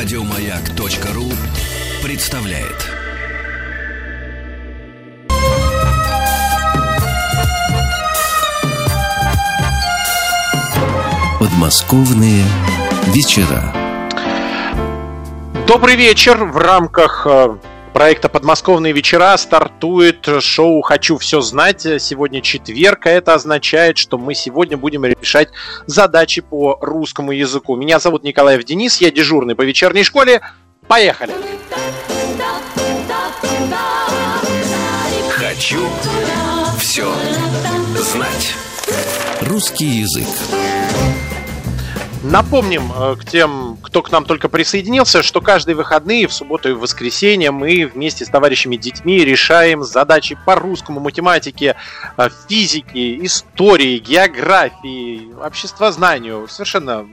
Радиомаяк.ру представляет. Подмосковные вечера. Добрый вечер. В рамках э, проекта «Подмосковные вечера» стартует шоу «Хочу все знать». Сегодня четверг, а это означает, что мы сегодня будем решать задачи по русскому языку. Меня зовут Николаев Денис, я дежурный по вечерней школе. Поехали! Хочу все знать. Русский язык. Напомним э, к тем, кто к нам только присоединился, что каждые выходные, в субботу и в воскресенье, мы вместе с товарищами детьми решаем задачи по русскому, математике, э, физике, истории, географии, обществознанию. Совершенно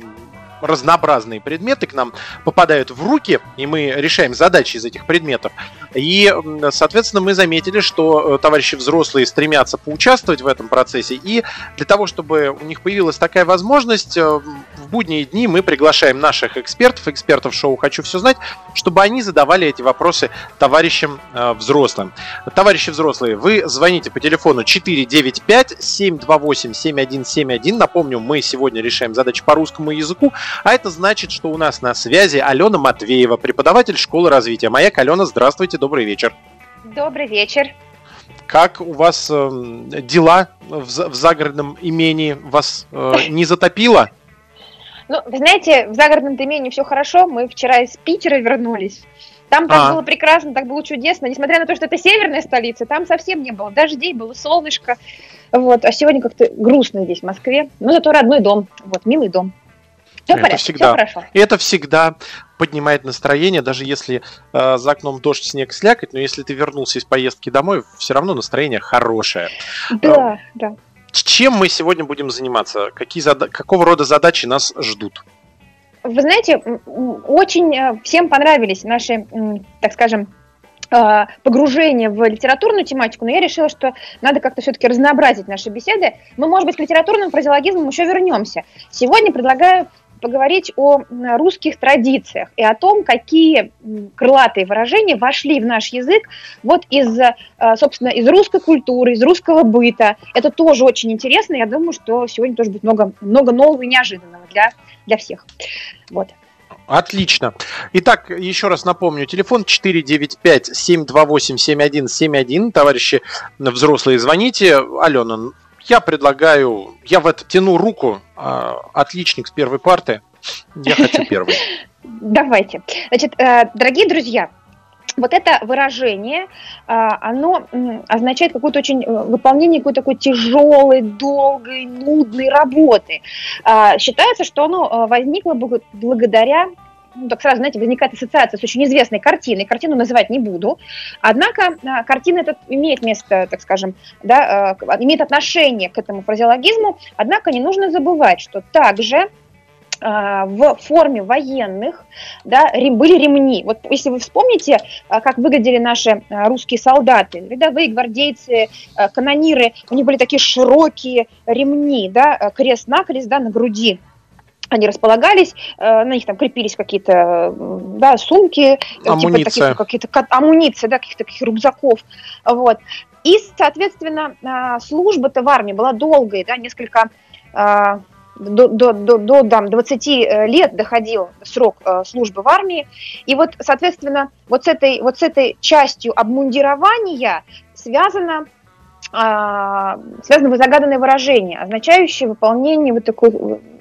разнообразные предметы к нам попадают в руки, и мы решаем задачи из этих предметов. И, соответственно, мы заметили, что э, товарищи взрослые стремятся поучаствовать в этом процессе, и для того, чтобы у них появилась такая возможность, э, в будние дни мы приглашаем наших экспертов, экспертов шоу «Хочу все знать», чтобы они задавали эти вопросы товарищам э, взрослым. Товарищи взрослые, вы звоните по телефону 495-728-7171. Напомню, мы сегодня решаем задачи по русскому языку, а это значит, что у нас на связи Алена Матвеева, преподаватель школы развития. Маяк, Алена, здравствуйте, добрый вечер. Добрый вечер. Как у вас э, дела в, в загородном имении? Вас э, не затопило? Ну, вы знаете, в загородном имении все хорошо. Мы вчера из Питера вернулись. Там так а. было прекрасно, так было чудесно. Несмотря на то, что это северная столица, там совсем не было дождей, было солнышко. Вот. А сегодня как-то грустно здесь, в Москве. Но зато родной дом. Вот, милый дом. Все это порядке, всегда, все хорошо. Это всегда поднимает настроение, даже если э, за окном дождь, снег, слякоть, но если ты вернулся из поездки домой, все равно настроение хорошее. Да, э, да. Чем мы сегодня будем заниматься? Какие зада- какого рода задачи нас ждут? Вы знаете, очень э, всем понравились наши, так скажем, э, погружение в литературную тематику, но я решила, что надо как-то все-таки разнообразить наши беседы. Мы, может быть, к литературным фразеологизмам еще вернемся. Сегодня предлагаю поговорить о русских традициях и о том, какие крылатые выражения вошли в наш язык вот из, э, собственно, из русской культуры, из русского быта. Это тоже очень интересно. Я думаю, что сегодня тоже будет много, много нового и неожиданного для, для всех. Вот. Отлично. Итак, еще раз напомню, телефон 495-728-7171. Товарищи взрослые, звоните. Алена, я предлагаю, я в это тяну руку, а, отличник с первой парты, я хочу первый. Давайте. Значит, э, дорогие друзья, вот это выражение, э, оно означает какое-то очень э, выполнение какой-то такой тяжелой, долгой, нудной работы. Считается, что оно возникло благодаря ну, так сразу, знаете, возникает ассоциация с очень известной картиной. Картину называть не буду. Однако а, картина этот имеет место, так скажем, да, а, имеет отношение к этому фразеологизму. Однако не нужно забывать, что также а, в форме военных да, были ремни. Вот если вы вспомните, как выглядели наши русские солдаты, рядовые гвардейцы, канониры, у них были такие широкие ремни, да, крест-накрест да, на груди они располагались, э, на них там крепились какие-то да, сумки, амуниция. типа таких какие-то амуниции, да, каких-то таких рюкзаков, вот. И, соответственно, э, служба-то в армии была долгой, да, несколько э, до, до, до, до там, 20 лет доходил срок службы в армии. И вот, соответственно, вот с этой, вот с этой частью обмундирования связано связано загаданное выражение, означающее выполнение вот такой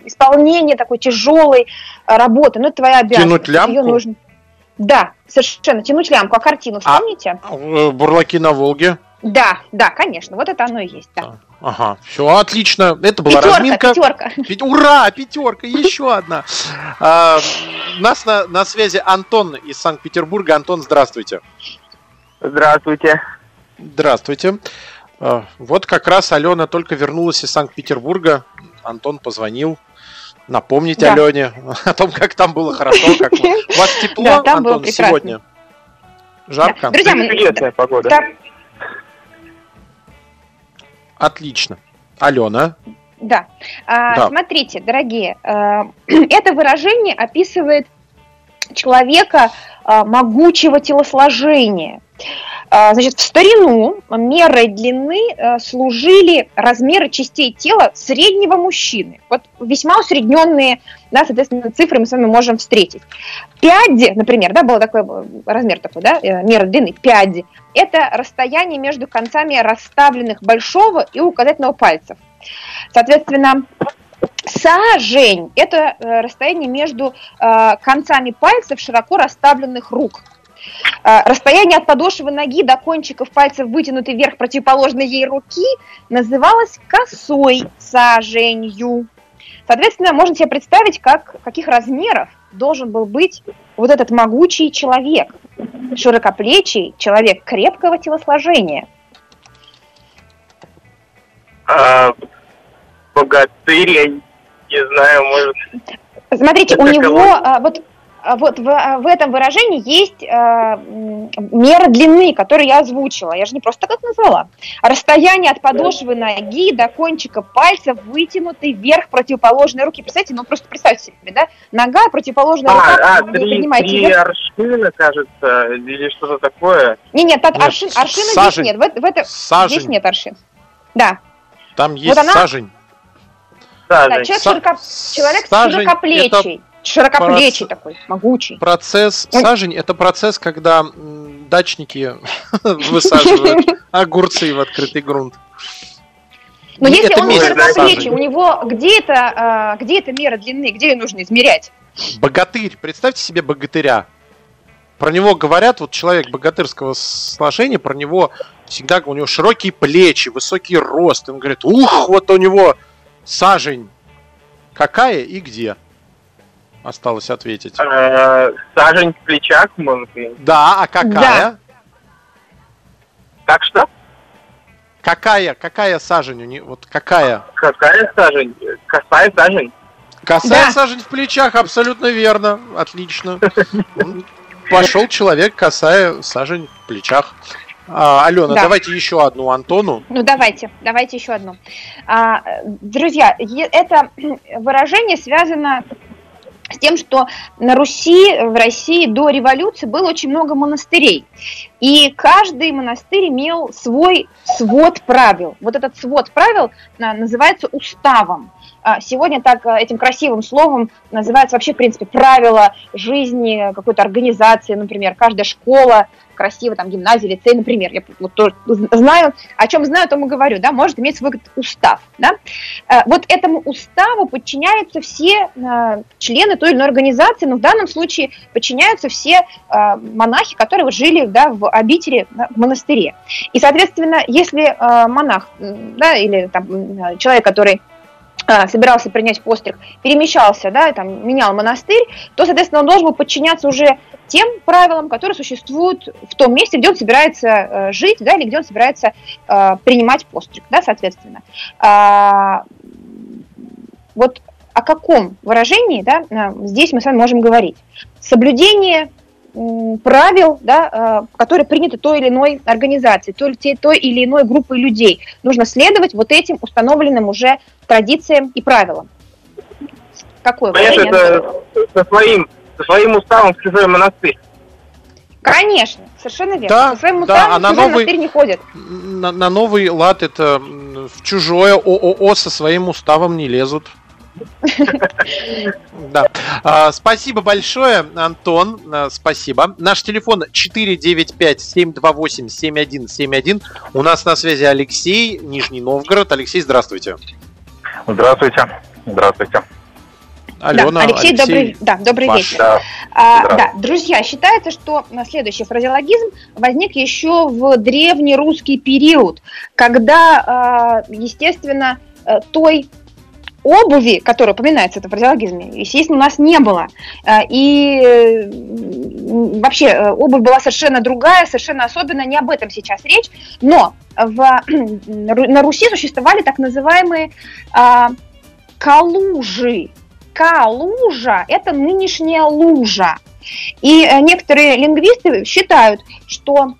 исполнение такой тяжелой э, работы, ну, это твоя обязанность. Тянуть лямку? Ее нужно... Да, совершенно, тянуть лямку. А картину а, вспомните? А, бурлаки на Волге? Да, да, конечно, вот это оно и есть, да. Ага, все отлично. Это была пятерка, разминка. Пятерка. Пять, ура, пятерка, еще одна. А, нас на, на связи Антон из Санкт-Петербурга. Антон, здравствуйте. Здравствуйте. Здравствуйте. А, вот как раз Алена только вернулась из Санкт-Петербурга. Антон позвонил напомнить да. Алене о том, как там было хорошо, как у вас тепло, да, там Антон, было сегодня. Жарко. Да. Друзья, мы... погода. Да. Отлично. Алена. Да. А, да. Смотрите, дорогие, э, это выражение описывает человека а, могучего телосложения. А, значит, в старину мерой длины а, служили размеры частей тела среднего мужчины. Вот весьма усредненные, да, соответственно, цифры мы с вами можем встретить. Пяди, например, да, был такой размер такой, да, э, мера длины, пяди. Это расстояние между концами расставленных большого и указательного пальцев. Соответственно, Сажень – это э, расстояние между э, концами пальцев широко расставленных рук. Э, расстояние от подошвы ноги до кончиков пальцев, вытянутой вверх противоположной ей руки, называлось косой саженью. Соответственно, можно себе представить, как, каких размеров должен был быть вот этот могучий человек, широкоплечий человек крепкого телосложения. А, богатырь, не знаю, может... Смотрите, у него а, вот вот в, а, в этом выражении есть э, мера длины, которую я озвучила. Я же не просто так назвала. Расстояние от подошвы ноги до кончика пальца, вытянутый вверх противоположной руки. Представьте, ну просто представьте себе, да? Нога, противоположная а, рука. А, три, три вверх. аршина, кажется, или что-то такое. Не, нет, нет аршин, аршина сажень. здесь нет. В, в это, сажень. Здесь нет аршин. Да. Там есть вот она... сажень. Да, человек, Са... широко... человек сажень широкоплечий. Это широкоплечий Проц... такой, могучий. Процесс, Он... сажень, это процесс, когда дачники высаживают огурцы в открытый грунт. Но если это он широкоплечий, у него где это, а, где это мера длины, где ее нужно измерять? Богатырь, представьте себе богатыря. Про него говорят, вот человек богатырского сложения, про него всегда у него широкие плечи, высокий рост. Он говорит, ух, вот у него сажень. Какая и где? Осталось ответить. Э, сажень в плечах, может быть. Да, а какая? Да. Как что? Какая, какая сажень у него? Вот какая? Какая сажень? Косая сажень. Косая да. сажень в плечах, абсолютно верно. Отлично. Пошел человек, косая сажень в плечах. А, Алена, да. давайте еще одну Антону. Ну давайте, давайте еще одну. А, друзья, это выражение связано с тем, что на Руси, в России до революции было очень много монастырей. И каждый монастырь имел свой свод правил. Вот этот свод правил а, называется уставом. А, сегодня так а, этим красивым словом называется вообще, в принципе, правила жизни какой-то организации, например, каждая школа красиво, там, гимназия, лицей, например, я вот тоже знаю, о чем знаю, о том и говорю, да, может иметь свой устав, да. Э, вот этому уставу подчиняются все э, члены той или иной организации, но в данном случае подчиняются все э, монахи, которые жили, да, в обители, в монастыре. И, соответственно, если монах, да, или там человек, который собирался принять постриг, перемещался, да, там, менял монастырь, то, соответственно, он должен был подчиняться уже тем правилам, которые существуют в том месте, где он собирается э, жить, да, или где он собирается э, принимать постриг, да, соответственно. А, вот о каком выражении, да, э, здесь мы с вами можем говорить. Соблюдение правил, да, э, которые приняты той или иной организацией, той, той или иной группой людей. Нужно следовать вот этим установленным уже традициям и правилам. Какое Конечно, это со своим со своим уставом в чужой монастырь. Конечно, совершенно верно. Да, Со своим уставом да, а на новый, монастырь не ходит. На, на новый лад это в чужое ООО со своим уставом не лезут. Да. А, спасибо большое, Антон. А, спасибо. Наш телефон 495-728-7171. У нас на связи Алексей, Нижний Новгород. Алексей, здравствуйте. Здравствуйте. Здравствуйте. Алена, да, Алексей, Алексей, добрый, да, добрый ваш. вечер. Да. А, да, друзья, считается, что следующий фразеологизм возник еще в древний русский период, когда, а, естественно, э, той обуви, которая упоминается в этом фразеологизме, естественно, у нас не было. А, и вообще э, обувь была совершенно другая, совершенно особенная, не об этом сейчас речь, но в, на Руси существовали так называемые а, калужи, Калужа – это нынешняя лужа. И э, некоторые лингвисты считают, что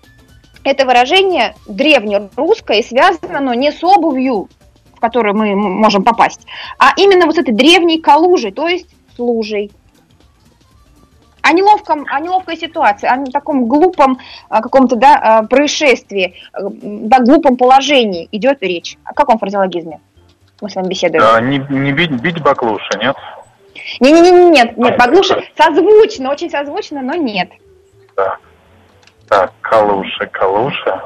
это выражение древнерусское и связано оно не с обувью, в которую мы можем попасть, а именно вот с этой древней калужей, то есть с лужей. о неловком, о неловкой ситуации, о таком глупом каком-то да, происшествии, да, глупом положении идет речь. О каком фразеологизме мы с вами беседуем? Да, не, не бить, бить баклуши, нет? Не-не-не, нет, нет, баклуши созвучно, очень созвучно, но нет. Так, так калуши, калуши.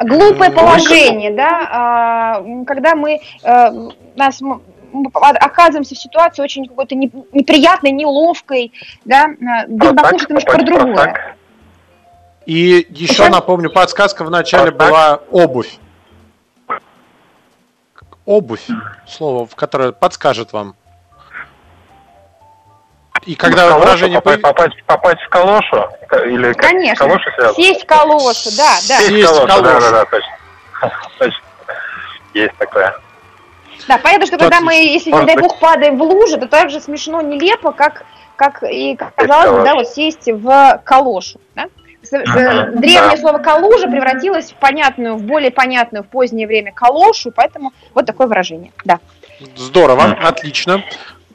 Глупое положение, да, а, когда мы э, нас оказываемся в ситуации очень какой-то неприятной, неловкой, да, баклуши это немножко про другое. И еще напомню, подсказка в начале была обувь. Обувь, слово, в которое подскажет вам. И когда калошу, выражение попасть, попасть, попасть в калошу или Конечно. Калошу Сесть в калошу, да, да. Сесть, Сесть в калошу, да, да, да, точно. точно. Есть такое. Да, понятно, что когда мы, если, не дай бог, падаем в лужу, то так же смешно, нелепо, как, как и казалось бы, да, вот сесть в калошу. Да? Древнее да. слово калужа превратилось в понятную, в более понятную в позднее время калошу, поэтому вот такое выражение. Да. Здорово, отлично.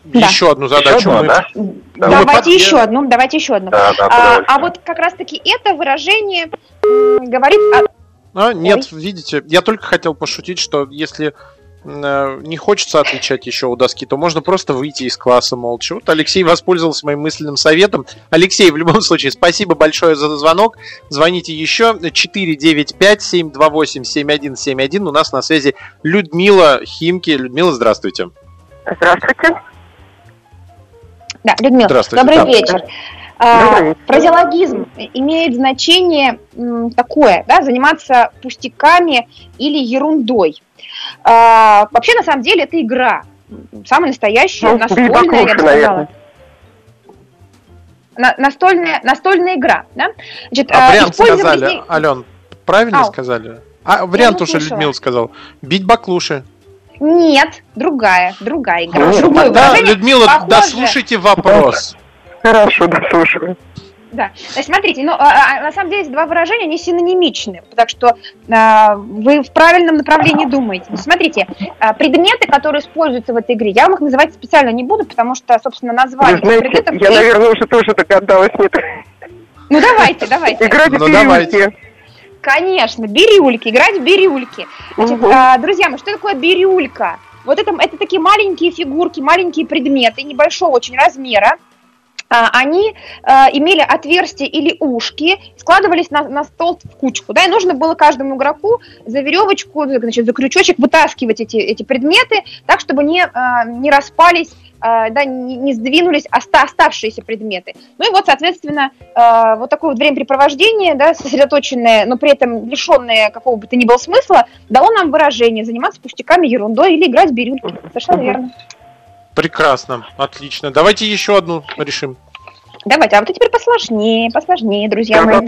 Да. Еще одну задачу. Еще одну, мы... да? Давайте мы еще одну, давайте еще одну. Да, да, а, а вот как раз-таки это выражение говорит о... А, нет, Ой. видите, я только хотел пошутить, что если э, не хочется отвечать еще у доски, то можно просто выйти из класса молча. Вот Алексей воспользовался моим мысленным советом. Алексей, в любом случае, спасибо большое за звонок. Звоните еще 495-728-7171. У нас на связи Людмила Химки. Людмила, здравствуйте. Здравствуйте. Да, Людмила, добрый да. вечер. А, фразеологизм имеет значение такое, да, заниматься пустяками или ерундой. А, вообще, на самом деле, это игра. Самая настоящая, ну, настольная, я бы сказала. На, настольная, настольная игра. Да? Значит, а, а вариант сказали, здесь... Ален, правильно Ау. сказали? А вариант уже Людмила сказал. Бить баклуши. Нет, другая, другая игра. Ну, Другое тогда, Людмила, похоже... дослушайте вопрос. Хорошо, дослушаю. Да. Значит, смотрите, ну, а, а, на самом деле эти два выражения, они синонимичны, так что а, вы в правильном направлении думаете. Ну, смотрите, а, предметы, которые используются в этой игре, я вам их называть специально не буду, потому что, собственно, название знаете, предметов... Я, наверное, уже тоже догадалась, нет. Ну, давайте, давайте. Играть ну, давайте. Конечно, бирюльки, играть в бирюльки. Значит, угу. а, друзья мои, что такое бирюлька? Вот это, это такие маленькие фигурки, маленькие предметы небольшого очень размера. А, они а, имели отверстия или ушки, складывались на, на стол в кучку. Да, и нужно было каждому игроку за веревочку, значит, за крючочек вытаскивать эти, эти предметы так, чтобы не, а, не распались да, не, не сдвинулись оста, оставшиеся предметы. Ну и вот, соответственно, а, вот такое вот времяпрепровождение, да, сосредоточенное, но при этом лишенное какого бы то ни было смысла, дало нам выражение заниматься пустяками, ерундой или играть в бирюльки. Совершенно верно. Прекрасно, отлично. Давайте еще одну решим. Давайте, а вот теперь посложнее, посложнее, друзья мои.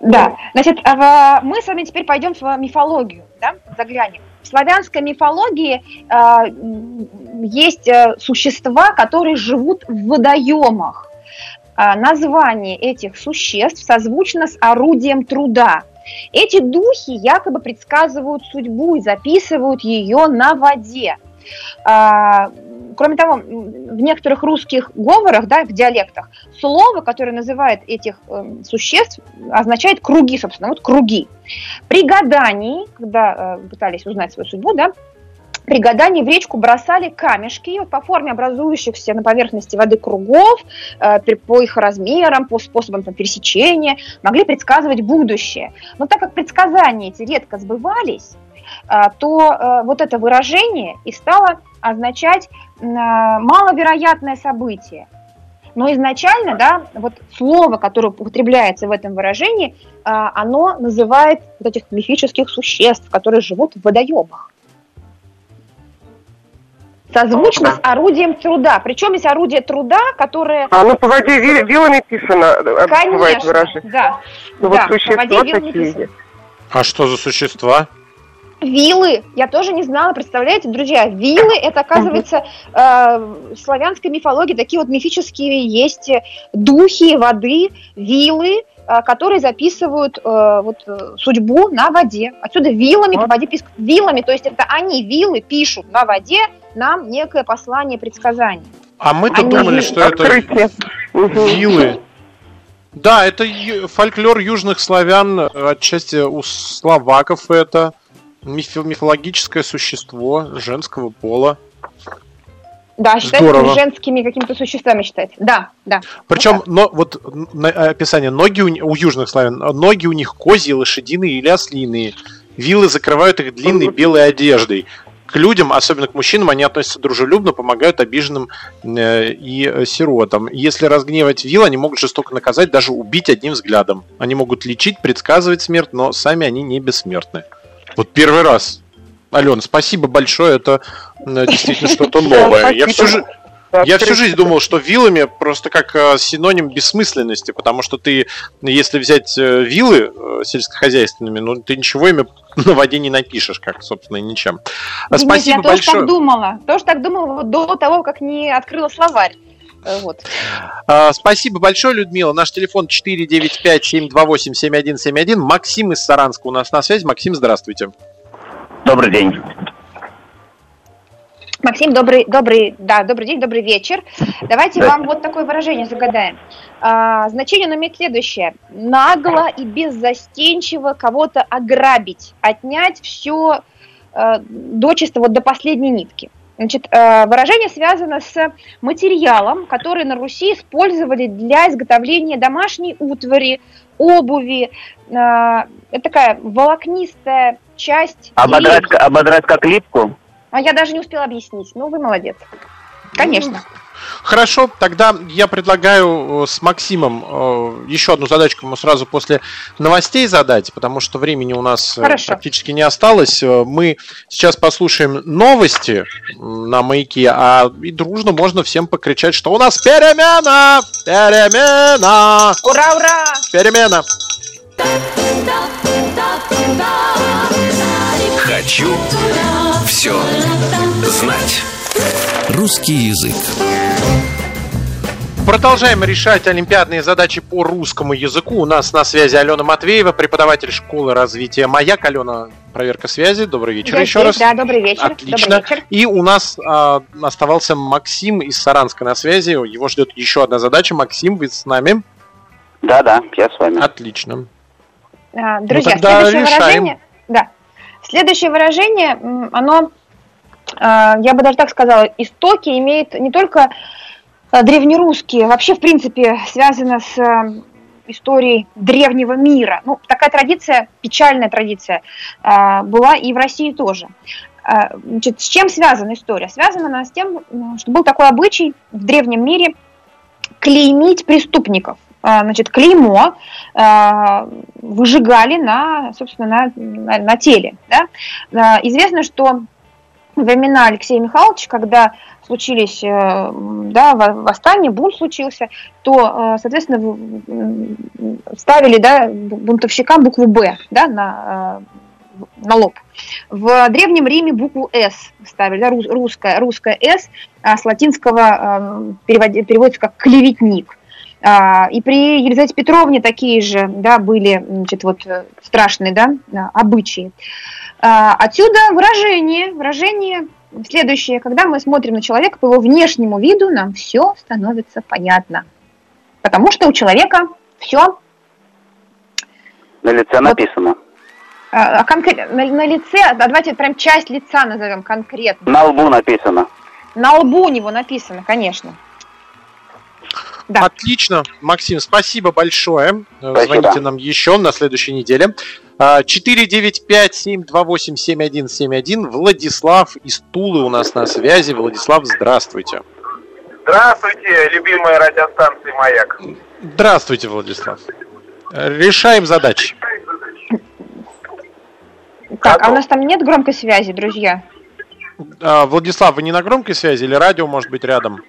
Да, значит, а мы с вами теперь пойдем в мифологию, да, заглянем. В славянской мифологии э, есть э, существа, которые живут в водоемах. Э, название этих существ созвучно с орудием труда. Эти духи якобы предсказывают судьбу и записывают ее на воде. Кроме того, в некоторых русских говорах, да, в диалектах, слово, которое называет этих э, существ, означает круги, собственно, вот круги. При гадании, когда э, пытались узнать свою судьбу, да, при гадании в речку бросали камешки вот, по форме образующихся на поверхности воды кругов, э, по их размерам, по способам там, пересечения, могли предсказывать будущее. Но так как предсказания эти редко сбывались, а, то э, вот это выражение и стало означать маловероятное событие. Но изначально, да, вот слово, которое употребляется в этом выражении, а, оно называет вот этих мифических существ, которые живут в водоемах. Созвучно с орудием труда. Причем есть орудие труда, которое... А ну по воде вилами писано, э, Конечно, да. Ну, да, вот существа по воде такие. А что за существа? Вилы, я тоже не знала, представляете, друзья, вилы, это, оказывается, э, в славянской мифологии такие вот мифические есть духи воды, вилы, э, которые записывают э, вот, э, судьбу на воде. Отсюда вилами по воде пишут. Вилами, то есть это они, вилы, пишут на воде нам некое послание, предсказание. А мы-то думали, что Открытие. это вилы. Да, это фольклор южных славян, отчасти у словаков это миф- мифологическое существо женского пола. Да, считается женскими какими-то существами считается. Да, да. Причем, но, вот на- описание ноги у, у южных славян, ноги у них козьи, лошадиные или ослиные. Вилы закрывают их длинной белой одеждой. К людям, особенно к мужчинам, они относятся дружелюбно, помогают обиженным э, и э, сиротам. Если разгневать вил, они могут жестоко наказать, даже убить одним взглядом. Они могут лечить, предсказывать смерть, но сами они не бессмертны. Вот первый раз. Алена, спасибо большое, это действительно что-то новое. Я всю, жи- я всю жизнь думал, что вилами просто как э, синоним бессмысленности, потому что ты, если взять э, вилы э, сельскохозяйственными, ну ты ничего ими на воде не напишешь, как, собственно, и ничем. Спасибо я тоже большое. так думала. Тоже так думала до того, как не открыла словарь. Э, Вот. А, Спасибо большое, Людмила. Наш телефон 495-728-7171. Максим из Саранска у нас на связи. Максим, здравствуйте. Добрый день. Максим, добрый, добрый, да, добрый день, добрый вечер. Давайте Да. вам вот такое выражение загадаем. А, значение оно имеет следующее. Нагло и беззастенчиво кого-то ограбить, отнять все э, дочисто, вот до последней нитки. Значит, э, выражение связано с материалом, который на Руси использовали для изготовления домашней утвари, обуви. Э, это такая волокнистая часть. Ободрать, деревьев. ободрать как липку? А я даже не успела объяснить. Ну, вы молодец. Конечно. Хорошо, тогда я предлагаю э, с Максимом э, еще одну задачку ему сразу после новостей задать, потому что времени у нас э, Хорошо. практически не осталось. Мы сейчас послушаем новости на маяке, а и дружно можно всем покричать, что у нас перемена! Перемена! Ура, ура! Перемена! Хочу все знать. Русский язык. Продолжаем решать олимпиадные задачи по русскому языку. У нас на связи Алена Матвеева, преподаватель школы развития «Маяк». Алена, проверка связи. Добрый вечер Я еще здесь, раз. Да, добрый вечер. Отлично. Добрый вечер. И у нас а, оставался Максим из Саранска на связи. Его ждет еще одна задача. Максим, вы с нами? Да-да, я с вами. Отлично. А, Друзья, Ну, тогда следующее решаем. выражение. Да. Следующее выражение, оно, я бы даже так сказала, истоки имеет не только а, древнерусские, вообще, в принципе, связано с а, историей древнего мира. Ну, такая традиция, печальная традиция, а, была и в России тоже. А, Значит, с чем связана история? Связана она с тем, что был такой обычай в древнем мире клеймить преступников. А, Значит, клеймо а, выжигали на, собственно, на, на, на теле. Да? А, Известно, что времена Алексея Михайловича, когда случились э, да, во- восстание, бунт случился, то, э, соответственно, ставили да, бунтовщикам букву «Б» да, на, э, на лоб. В Древнем Риме букву «С» ставили, да, рус- русская, русская «С», а с латинского переводи- переводится как «клеветник». А, И при Елизавете Петровне такие же да, были значит, вот, страшные да, обычаи. А, Отсюда выражение, выражение следующее. Когда мы смотрим на человека по его внешнему виду, нам все становится понятно. Потому что у человека все На лице написано. на, на лице, а давайте прям часть лица назовем конкретно. На лбу написано. На лбу у него написано, конечно. Да. Отлично, Максим, спасибо большое. Спасибо. Звоните нам еще на следующей неделе. А, 495-728-7171. Владислав из Тулы у нас на связи. Владислав, здравствуйте. Здравствуйте, любимая радиостанция «Маяк». Здравствуйте, Владислав. Решаем задачи. Так, а у нас там нет громкой связи, друзья? А, Владислав, вы не на громкой связи или радио может быть рядом?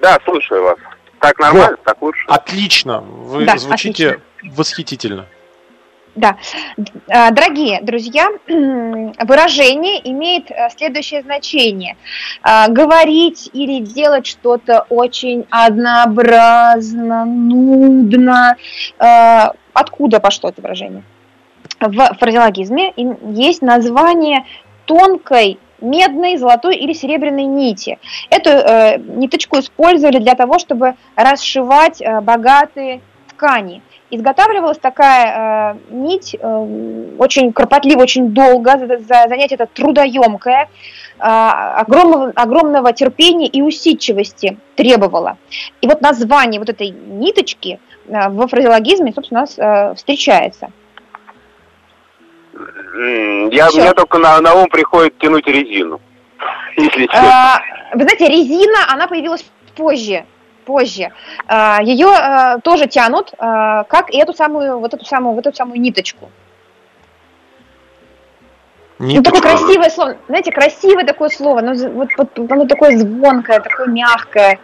Да, слушаю вас. Так нормально, так лучше. Отлично, вы Да, звучите восхитительно. Да. А, Дорогие друзья, выражение имеет э, следующее значение. А, Говорить или делать что-то очень однообразно, нудно. А, Откуда пошло это выражение? В фразеологизме есть название тонкой медной, золотой или серебряной нити. Эту э, ниточку использовали для того, чтобы расшивать э, богатые ткани. Изготавливалась такая э, нить э, очень кропотливо, очень долго, за, за занятие это трудоемкое, э, огромного, огромного терпения и усидчивости требовало. И вот название вот этой ниточки э, во фразеологизме, собственно, у нас э, встречается. Я, мне только на, на ум приходит тянуть резину. Если а, вы знаете, резина, она появилась позже. Позже. А, ее а, тоже тянут, а, как и эту самую, вот эту самую, вот эту самую ниточку. Ниточка. Ну, такое красивое слово. Знаете, красивое такое слово, но вот, вот оно такое звонкое, такое мягкое.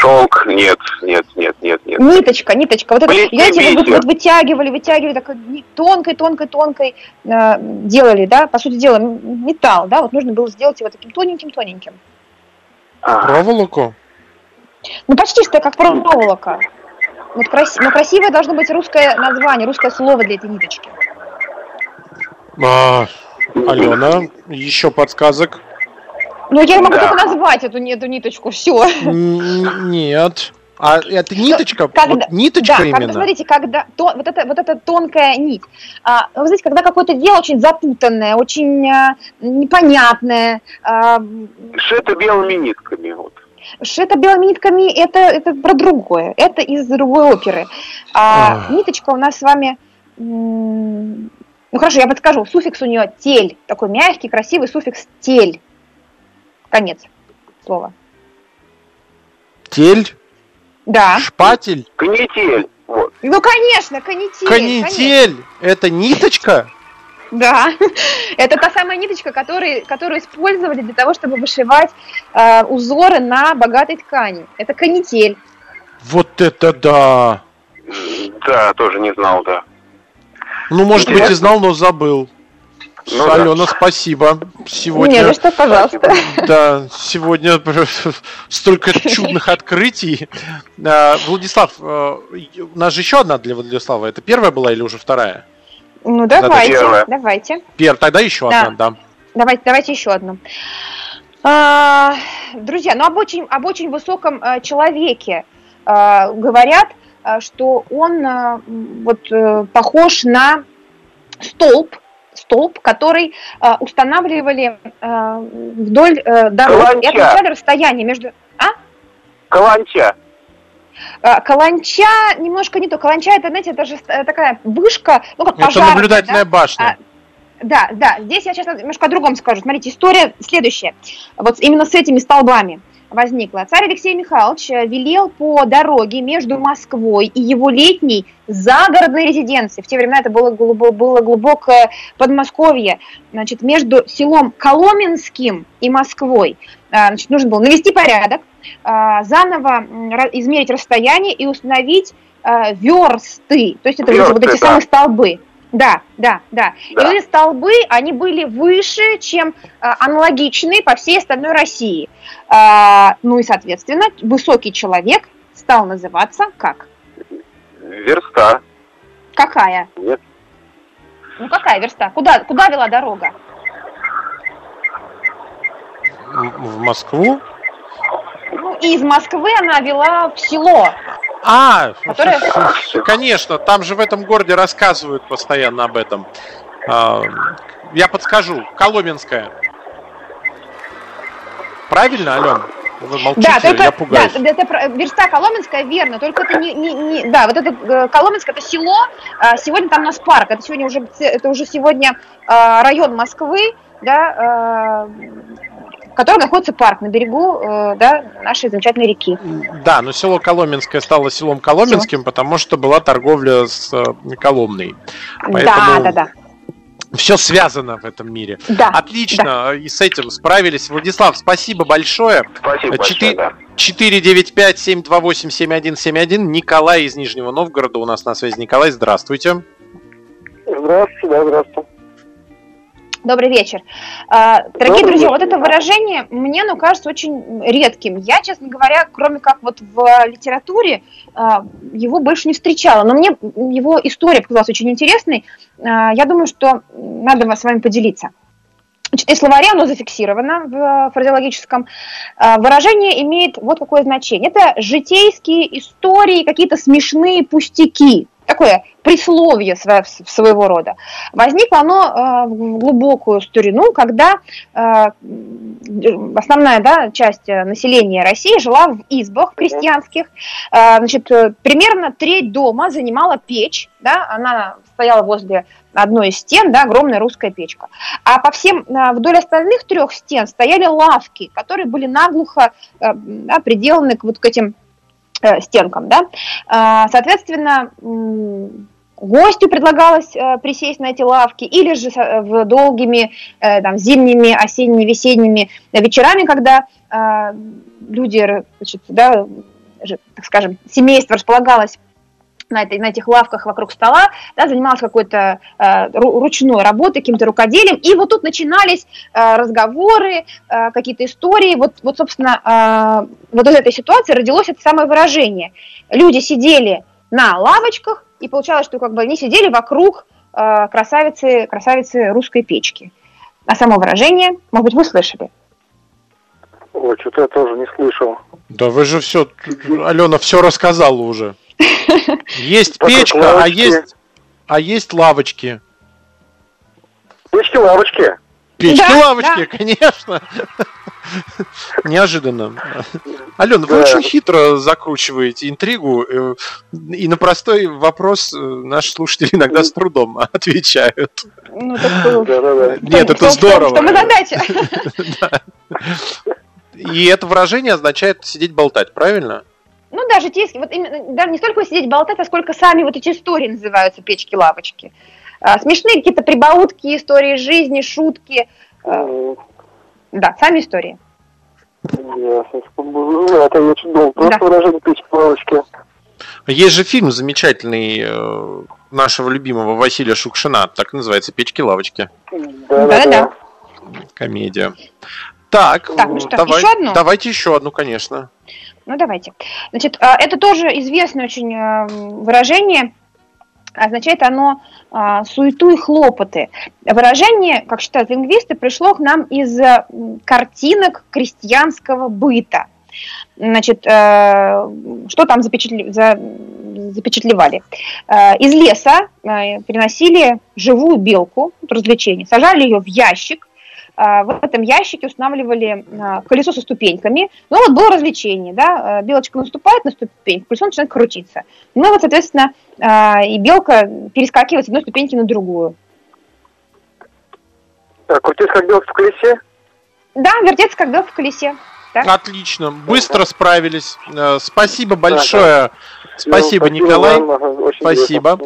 Шелк, нет, нет, нет, нет, нет. Ниточка, ниточка. Вот это, знаете, вот, вот вытягивали, вытягивали, такой тонкой, тонкой, тонкой э, делали, да, по сути дела, металл, да, вот нужно было сделать его таким тоненьким, тоненьким. А. Проволоку? Ну, почти что как проволока. Вот крас... Но красивое должно быть русское название, русское слово для этой ниточки. А, Алена, еще подсказок. Ну, я могу да. только назвать эту, эту ниточку, все. Нет. А это ниточка? Когда, вот ниточка да, именно? Когда, смотрите, когда то, вот, это, вот эта тонкая нить. А, вы знаете, когда какое-то дело очень запутанное, очень а, непонятное. А, Шито белыми нитками. Вот. Шито белыми нитками это, это про другое. Это из другой оперы. А. Ниточка у нас с вами... Ну хорошо, я подскажу. Суффикс у нее тель. Такой мягкий, красивый суффикс тель. Конец слова. Тель? Да. Шпатель? Канитель. Вот. Ну, конечно, канитель. Канитель. Конечно. Это ниточка? Да, это та самая ниточка, которую, которую использовали для того, чтобы вышивать э, узоры на богатой ткани. Это канитель. Вот это да! Да, тоже не знал, да. Ну, может Интересно. быть, и знал, но забыл. Ну, Алена, да. спасибо. Сегодня... Не, ну что, пожалуйста. Да, сегодня столько чудных открытий. А, Владислав, э, у нас же еще одна для Владислава. Это первая была или уже вторая? Ну, давайте, давайте. Первая, тогда еще одна, да. Давайте, давайте еще одну. А, друзья, ну об очень, об очень высоком э, человеке а, говорят, что он вот похож на столб, столб, который э, устанавливали э, вдоль э, дорог Каланча. и отмечали расстояние между... А? Каланча. Э, каланча немножко не то. Каланча это, знаете, это же э, такая вышка, ну как пожарная. Это наблюдательная да? башня. А, да, да, здесь я сейчас немножко о другом скажу. Смотрите, история следующая. Вот именно с этими столбами возникла. Царь Алексей Михайлович э, велел по дороге между Москвой и его летней загородной резиденцией. В те времена это было, было глубокое Подмосковье. Значит, между селом Коломенским и Москвой а, значит, нужно было навести порядок, а, заново измерить расстояние и установить версты. То есть это версты, вот эти да. самые столбы. Да, да, да. да. И столбы, они были выше, чем а, аналогичные по всей остальной России. А, ну и, соответственно, высокий человек стал называться как? Верста. Какая? Нет. Ну какая верста? Куда, куда вела дорога? В Москву? Ну, из Москвы она вела в село. А, которое... конечно, там же в этом городе рассказывают постоянно об этом. А, я подскажу, Коломенская. Правильно, Ален? Вы молчите, да, только, я пугаюсь. Да, это верста Коломенская, верно, только это не, не, не да, вот это э, Коломенское, это село, а, сегодня там у нас парк, это сегодня уже, это уже сегодня а, район Москвы, да, в котором находится парк на берегу э, да, нашей замечательной реки. Да, но село Коломенское стало селом Коломенским, Все. потому что была торговля с э, Коломной. Поэтому... Да, да, да. Все связано в этом мире. Да, Отлично, да. и с этим справились. Владислав, спасибо большое. Спасибо 4, большое, да. 495-728-7171. Николай из Нижнего Новгорода у нас на связи. Николай, здравствуйте. Здравствуйте, да, здравствуйте. Добрый вечер. А, дорогие Добрый друзья, вечер. вот это выражение мне, ну, кажется очень редким. Я, честно говоря, кроме как вот в литературе, а, его больше не встречала. Но мне его история показалась очень интересной. А, я думаю, что надо с вами поделиться. Значит, и словаре оно зафиксировано в фразеологическом. Выражение имеет вот какое значение. Это житейские истории, какие-то смешные пустяки такое присловие своего рода. Возникло оно э, в глубокую старину, когда э, основная да, часть населения России жила в избах крестьянских. Э, значит, примерно треть дома занимала печь, да, она стояла возле одной из стен, да, огромная русская печка. А по всем, вдоль остальных трех стен стояли лавки, которые были наглухо да, приделаны к вот к этим э, стенкам, да. Э, соответственно, гостю предлагалось э, присесть на эти лавки, или же в долгими э, там, зимними, осенними, весенними вечерами, когда э, люди, значит, да, так скажем, семейство располагалось на, этой, на этих лавках вокруг стола, да, занималась какой-то э, ручной работой, каким-то рукоделием, и вот тут начинались э, разговоры, э, какие-то истории, вот, вот собственно, э, вот из этой ситуации родилось это самое выражение. Люди сидели на лавочках, и получалось, что как бы они сидели вокруг э, красавицы, красавицы русской печки. А само выражение, может быть, вы слышали? Ой, что-то я тоже не слышал. Да вы же все, Алена все рассказала уже. Есть печка, а есть, а есть лавочки. Печки-лавочки. Печки-лавочки, да, конечно. Неожиданно. Алена, вы очень хитро закручиваете интригу, э, и на простой вопрос э, наши слушатели иногда с трудом отвечают. Ну, так... Нет, это здорово. Что мы задача. И это выражение означает сидеть болтать, правильно? Ну да, житейский, вот именно, даже не столько сидеть болтать, а сколько сами вот эти истории называются печки-лавочки. А, смешные какие-то прибаутки, истории жизни, шутки. А, да, сами истории. Ясно. Ну, это чуть думал, просто да. выражение печки-лавочки. Есть же фильм замечательный э, нашего любимого Василия Шукшина, так называется «Печки-лавочки». Да-да-да. Комедия. Так, так ну что, давай, еще одну? давайте еще одну, конечно. Ну, давайте. Значит, а, это тоже известное очень а, выражение. Означает оно а, суету и хлопоты. Выражение, как считают лингвисты, пришло к нам из картинок крестьянского быта. Значит, что там запечатлевали? Из леса приносили живую белку, развлечение, сажали ее в ящик, в этом ящике устанавливали а, колесо со ступеньками. Ну вот было развлечение, да, а, белочка наступает на ступеньку, колесо начинает крутиться. Ну вот, соответственно, и белка перескакивает с одной ступеньки на другую. Так, крутиться как белка в колесе? Да, вертеться как белка в колесе. Так? Отлично, быстро справились. Э, спасибо большое. Да, да. Спасибо, ну, Николай. Вам, спасибо.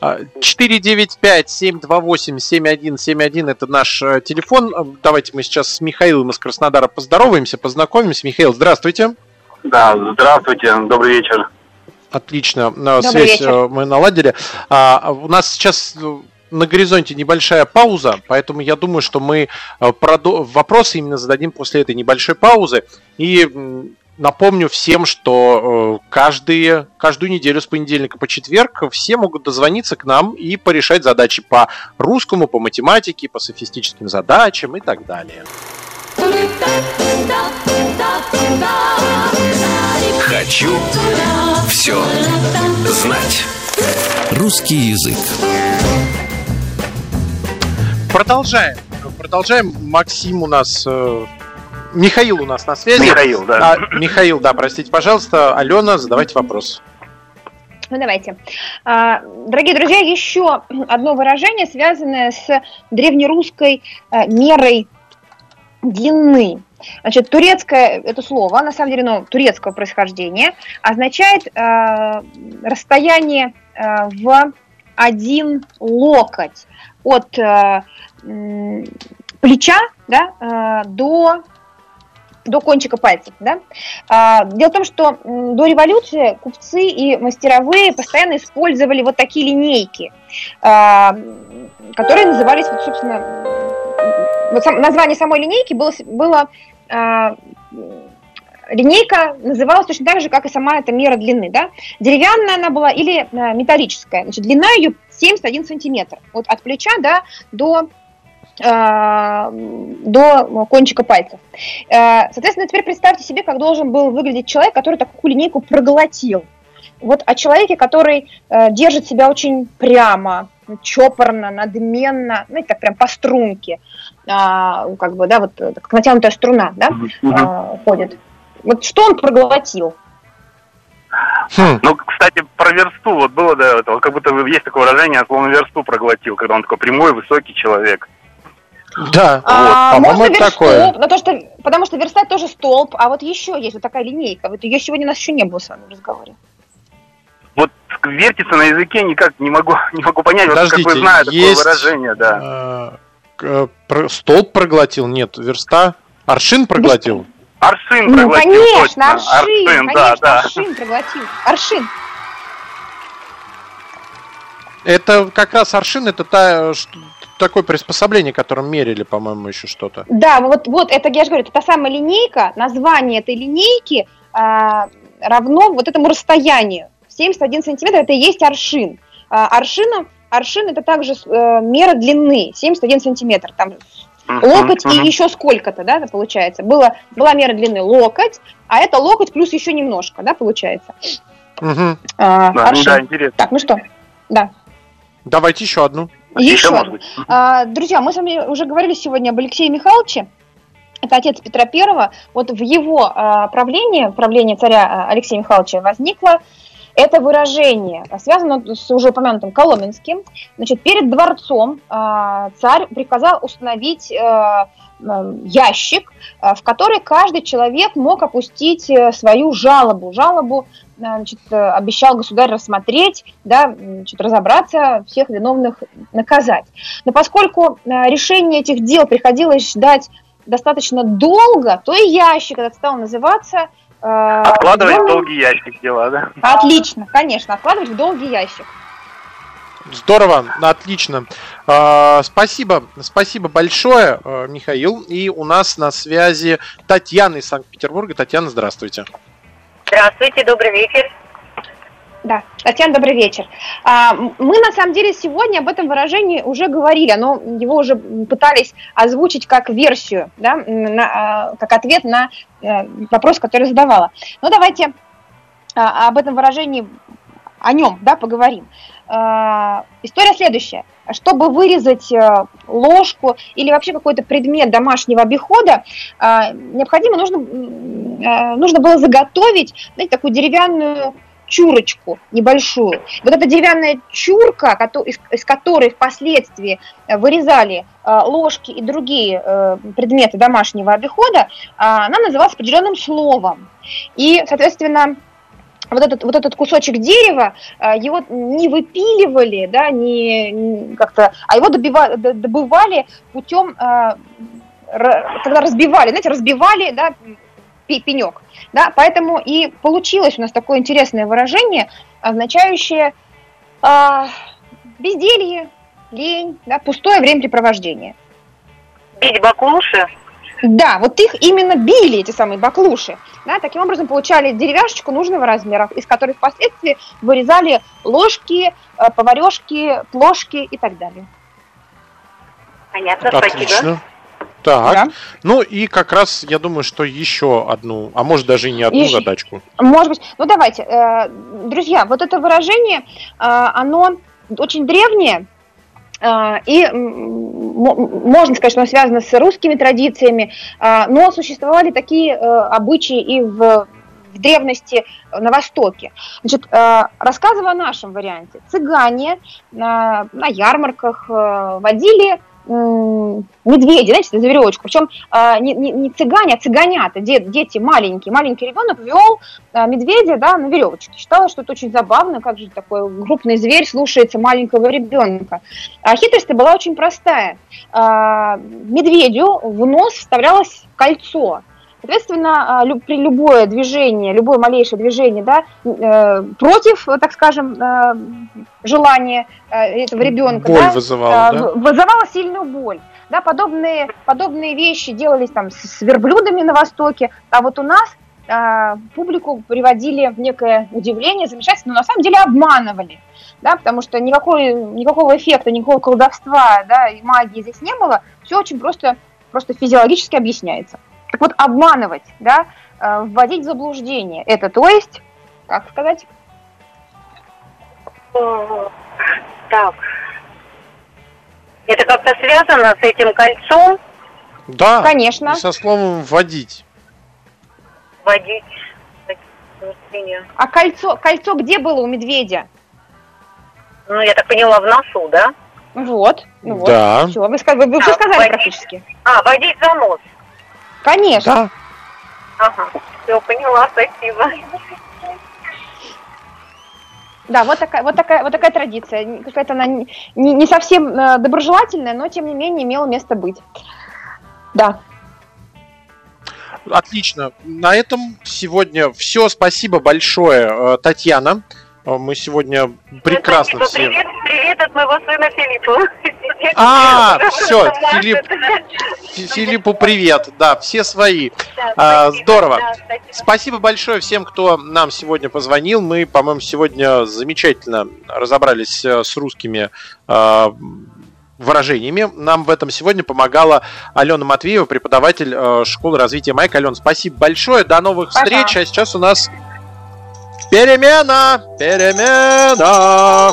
495-728-7171 это наш э, телефон. Э, давайте мы сейчас с Михаилом из Краснодара поздороваемся, познакомимся. Михаил, здравствуйте. Да, здравствуйте, добрый вечер. Отлично, Добрый связь вечер. мы наладили. А, у нас сейчас на горизонте небольшая пауза, поэтому я думаю, что мы э, вопросы именно зададим после этой небольшой паузы. И напомню всем, что э, каждые, каждую неделю с понедельника по четверг все могут дозвониться к нам и порешать задачи по русскому, по математике, по софистическим задачам и так далее. Хочу все знать. Русский язык. Продолжаем. Продолжаем. Максим у нас э, Михаил у нас на связи. Михаил, да. А, Михаил, да, простите, пожалуйста. Алена, задавайте вопрос. Ну, давайте. А, дорогие друзья, еще одно выражение, связанное с древнерусской э, мерой длины. Значит, турецкое это слово, на самом деле, ну, турецкого происхождения, означает э, расстояние э, в один локоть от э, плеча да, э, до до кончика пальцев. Да? А, дело в том, что до революции купцы и мастеровые постоянно использовали вот такие линейки, а, которые назывались, вот, собственно, вот сам, название самой линейки было, было э, линейка называлась точно так же, как и сама эта мера длины, да? Деревянная она была или э, металлическая. Значит, длина ее 71 сантиметр. Вот от плеча, да, до до кончика пальцев. Э, соответственно, теперь представьте себе, как должен был выглядеть человек, который такую линейку проглотил. Вот о человеке, который держит себя очень прямо, чопорно, надменно, знаете, так прям по струнке, а, как бы, да, вот как натянутая струна, да, uh ходит. Вот что он проглотил? Хм. Ну, кстати, про версту, вот было до этого, как будто есть такое выражение, словно версту проглотил, когда он такой прямой, высокий человек. Да, а, вот, можно версту, такое. Ну, то, что, потому что верста тоже столб, а вот еще есть вот такая линейка, вот ее сегодня у нас еще не было с вами в разговоре. Вот вертится на языке никак не могу, не могу понять, Подождите, вот как вы знаете такое выражение, да. Э, столб проглотил, нет, верста, аршин проглотил. Аршин ну, проглотил. конечно, точно. аршин, аршин конечно, да, да. аршин проглотил. Аршин. Это как раз аршин, это та, что, такое приспособление, которым мерили, по-моему, еще что-то. Да, вот, вот это, я же говорю, это та самая линейка, название этой линейки а, равно вот этому расстоянию. 71 сантиметр это и есть аршин. А, аршина, аршин это также э, мера длины, 71 сантиметр. Там локоть и еще сколько-то, да, получается. Было, была мера длины локоть, а это локоть плюс еще немножко, да, получается. Угу. А, да, да, интересно. Так, ну что, да. Давайте еще одну. Еще, еще одну. А, друзья, мы с вами уже говорили сегодня об Алексее Михайловиче. Это отец Петра Первого. Вот в его а, правлении, правлении царя а, Алексея Михайловича возникла это выражение связано с уже упомянутым Коломенским. Значит, перед дворцом э, царь приказал установить э, ящик, в который каждый человек мог опустить свою жалобу. Жалобу значит, обещал государь рассмотреть, да, значит, разобраться, всех виновных наказать. Но поскольку решение этих дел приходилось ждать достаточно долго, то и ящик этот стал называться Э, откладывать в долгий ящик дела, да? Отлично, конечно, откладывать в долгий ящик. Здорово, отлично. А, спасибо, спасибо большое, э, Михаил. И у нас на связи Татьяна из Санкт-Петербурга. Татьяна, здравствуйте. Здравствуйте, добрый вечер. Да, Татьяна, добрый вечер. А, мы на самом деле сегодня об этом выражении уже говорили, но его уже пытались озвучить как версию, да, на, а, как ответ на э, вопрос, который задавала. Ну давайте а, об этом выражении, о нем, да, поговорим. История следующая. Чтобы вырезать э, ложку или вообще какой-то предмет домашнего обихода, необходимо нужно, э, нужно было заготовить знаете, такую деревянную чурочку небольшую. Вот эта деревянная чурка, из которой впоследствии вырезали э, ложки и другие э, предметы домашнего обихода, она называлась определенным словом. И, соответственно, вот этот, вот этот кусочек дерева, его не выпиливали, да, не, как-то, а его добивали, добывали путем, когда разбивали, знаете, разбивали, да, пенек. Да, поэтому и получилось у нас такое интересное выражение, означающее э, безделье, лень, да, пустое времяпрепровождение. Бить баклуши? Да, вот их именно били, эти самые баклуши. Да, таким образом получали деревяшечку нужного размера, из которой впоследствии вырезали ложки, э, поварешки, плошки и так далее. Понятно, Отлично. спасибо. Так, да. ну и как раз я думаю, что еще одну, а может даже и не одну еще, задачку. Может быть. Ну давайте, э, друзья, вот это выражение, э, оно очень древнее, и можно сказать, что оно связано с русскими традициями, но существовали такие обычаи и в в древности на Востоке. Значит, рассказывая о нашем варианте, цыгане на, на ярмарках водили медведи, знаете, на веревочку. Причем а, не, не, не цыгане, а цыганята, дет, дети маленькие. Маленький ребенок вел а, медведя да, на веревочке. Считала, что это очень забавно, как же такой крупный зверь слушается маленького ребенка. А хитрость была очень простая. А, медведю в нос вставлялось кольцо. Соответственно, а, при любое движение, любое малейшее движение да, э, против, так скажем, э, желания э, этого ребенка боль да, вызывало, да? вызывало сильную боль. Да, подобные, подобные вещи делались там с, верблюдами на Востоке, а вот у нас э, публику приводили в некое удивление, замешательство, но на самом деле обманывали, да, потому что никакой, никакого эффекта, никакого колдовства, да, и магии здесь не было, все очень просто, просто физиологически объясняется. Так вот, обманывать, да, э, вводить в заблуждение, это то есть, как сказать? Так, это как-то связано с этим кольцом? Да, конечно. И со словом «вводить». Вводить. А кольцо, кольцо где было у медведя? Ну, я так поняла, в носу, да? Вот, ну вот, да. все, вы, вы, вы все сказали водить. практически. А, водить за нос. Конечно. Да. Ага, все, поняла, спасибо. Да, вот такая, вот такая, вот такая традиция. Какая-то она не, не совсем э, доброжелательная, но тем не менее имела место быть. Да. Отлично. На этом сегодня все. Спасибо большое, э, Татьяна. Э, мы сегодня прекрасно Спасибо, все. Привет, привет от моего сына Филиппа. А, все, Филипп, Филиппу привет. Да, все свои. Да, а, здорово. Да, спасибо большое всем, кто нам сегодня позвонил. Мы, по-моему, сегодня замечательно разобрались э, с русскими а, выражениями. Нам в этом сегодня помогала Алена Матвеева, преподаватель э, школы развития Майк. Алена, спасибо большое. До новых Пока. встреч. А сейчас у нас перемена, перемена.